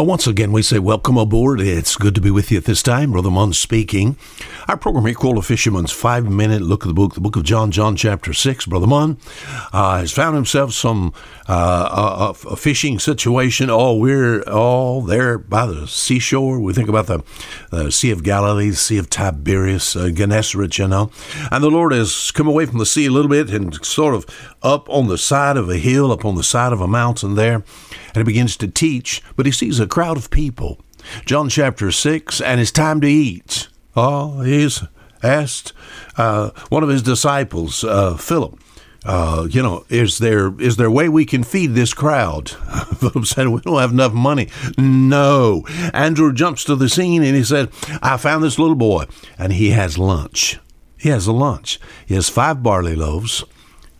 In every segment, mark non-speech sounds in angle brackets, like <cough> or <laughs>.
Well, once again, we say welcome aboard. It's good to be with you at this time. Brother Munn speaking. Our program here called A Fisherman's Five Minute Look at the Book, the book of John, John chapter 6. Brother Munn uh, has found himself some uh, a, a, fishing situation. Oh, we're all there by the seashore. We think about the, Sea of Galilee, the Sea of Tiberias, uh, Gennesaret, you know. And the Lord has come away from the sea a little bit and sort of up on the side of a hill, up on the side of a mountain there and he begins to teach, but he sees a crowd of people. John chapter 6, and it's time to eat. Oh, he's asked uh, one of his disciples, uh, Philip, uh, you know, is there is there a way we can feed this crowd? <laughs> Philip said, we don't have enough money. No. Andrew jumps to the scene and he said, I found this little boy, and he has lunch. He has a lunch. He has five barley loaves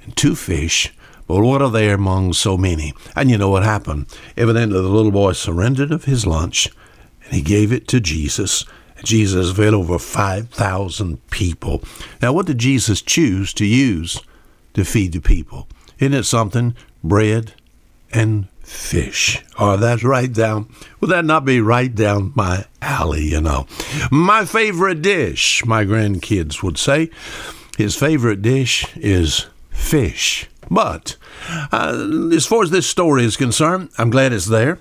and two fish but what are they among so many? And you know what happened? Evidently, the little boy surrendered of his lunch and he gave it to Jesus. Jesus fed over 5,000 people. Now, what did Jesus choose to use to feed the people? Isn't it something? Bread and fish. Oh, that's right down. Would that not be right down my alley, you know? My favorite dish, my grandkids would say. His favorite dish is fish. But uh, as far as this story is concerned, I'm glad it's there.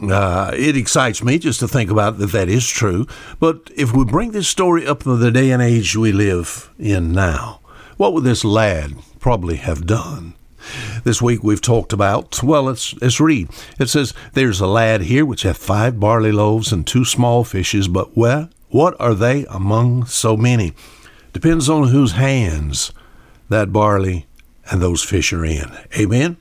Uh, it excites me just to think about that that is true. But if we bring this story up to the day and age we live in now, what would this lad probably have done? This week we've talked about, well, let's, let's read. It says, There's a lad here which hath five barley loaves and two small fishes, but where, what are they among so many? Depends on whose hands that barley and those fish are in. Amen?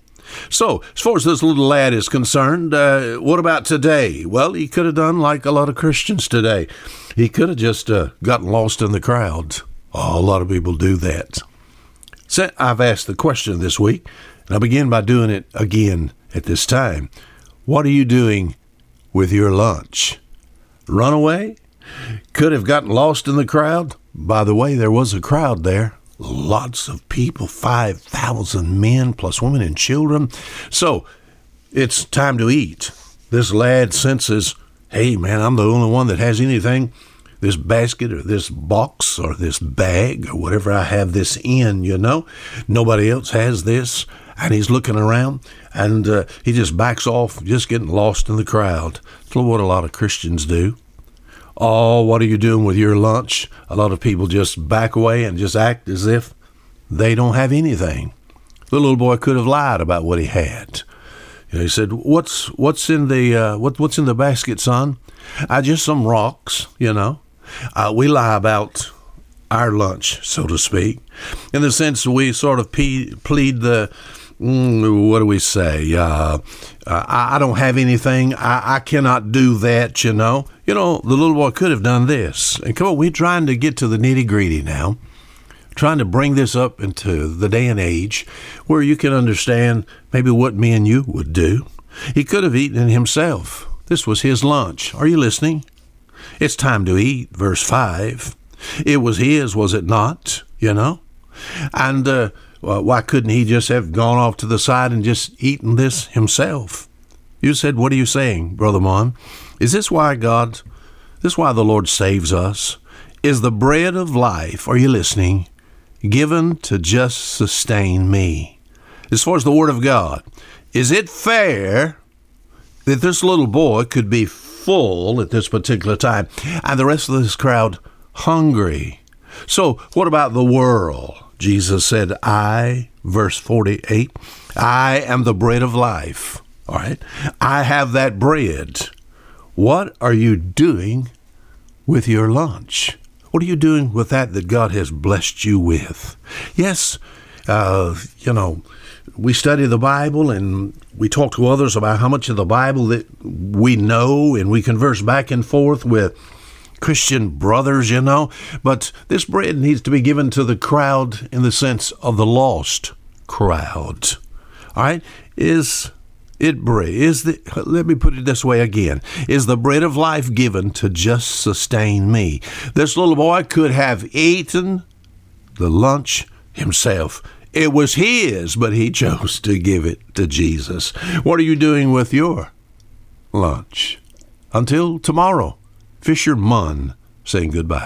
So, as far as this little lad is concerned, uh, what about today? Well, he could have done like a lot of Christians today. He could have just uh, gotten lost in the crowd. Oh, a lot of people do that. So I've asked the question this week, and I begin by doing it again at this time. What are you doing with your lunch? Run away? Could have gotten lost in the crowd? By the way, there was a crowd there lots of people 5,000 men plus women and children. So it's time to eat. This lad senses, hey, man, I'm the only one that has anything. This basket or this box or this bag or whatever I have this in, you know. Nobody else has this. And he's looking around and uh, he just backs off, just getting lost in the crowd. That's what a lot of Christians do. Oh, what are you doing with your lunch? A lot of people just back away and just act as if they don't have anything. The little boy could have lied about what he had. You know, he said, "What's what's in the uh, what what's in the basket, son?" I just some rocks. You know, uh, we lie about our lunch, so to speak, in the sense we sort of plead the mm, what do we say? Uh, uh, I, I, don't have anything. I, I cannot do that, you know. You know, the little boy could have done this. And come on, we're trying to get to the nitty gritty now, trying to bring this up into the day and age where you can understand maybe what me and you would do. He could have eaten it himself. This was his lunch. Are you listening? It's time to eat, verse 5. It was his, was it not? You know? And uh, why couldn't he just have gone off to the side and just eaten this himself? You said, What are you saying, Brother Munn? Is this why God, this why the Lord saves us? Is the bread of life, are you listening, given to just sustain me? As far as the Word of God, is it fair that this little boy could be full at this particular time and the rest of this crowd hungry? So, what about the world? Jesus said, I, verse 48, I am the bread of life. All right. I have that bread. What are you doing with your lunch? What are you doing with that that God has blessed you with? Yes, uh, you know, we study the Bible and we talk to others about how much of the Bible that we know, and we converse back and forth with Christian brothers, you know. But this bread needs to be given to the crowd in the sense of the lost crowd. All right? Is it bread? Is the let me put it this way again. Is the bread of life given to just sustain me? This little boy could have eaten the lunch himself. It was his, but he <laughs> chose to give it to Jesus. What are you doing with your lunch. Until tomorrow, Fisher Munn saying goodbye.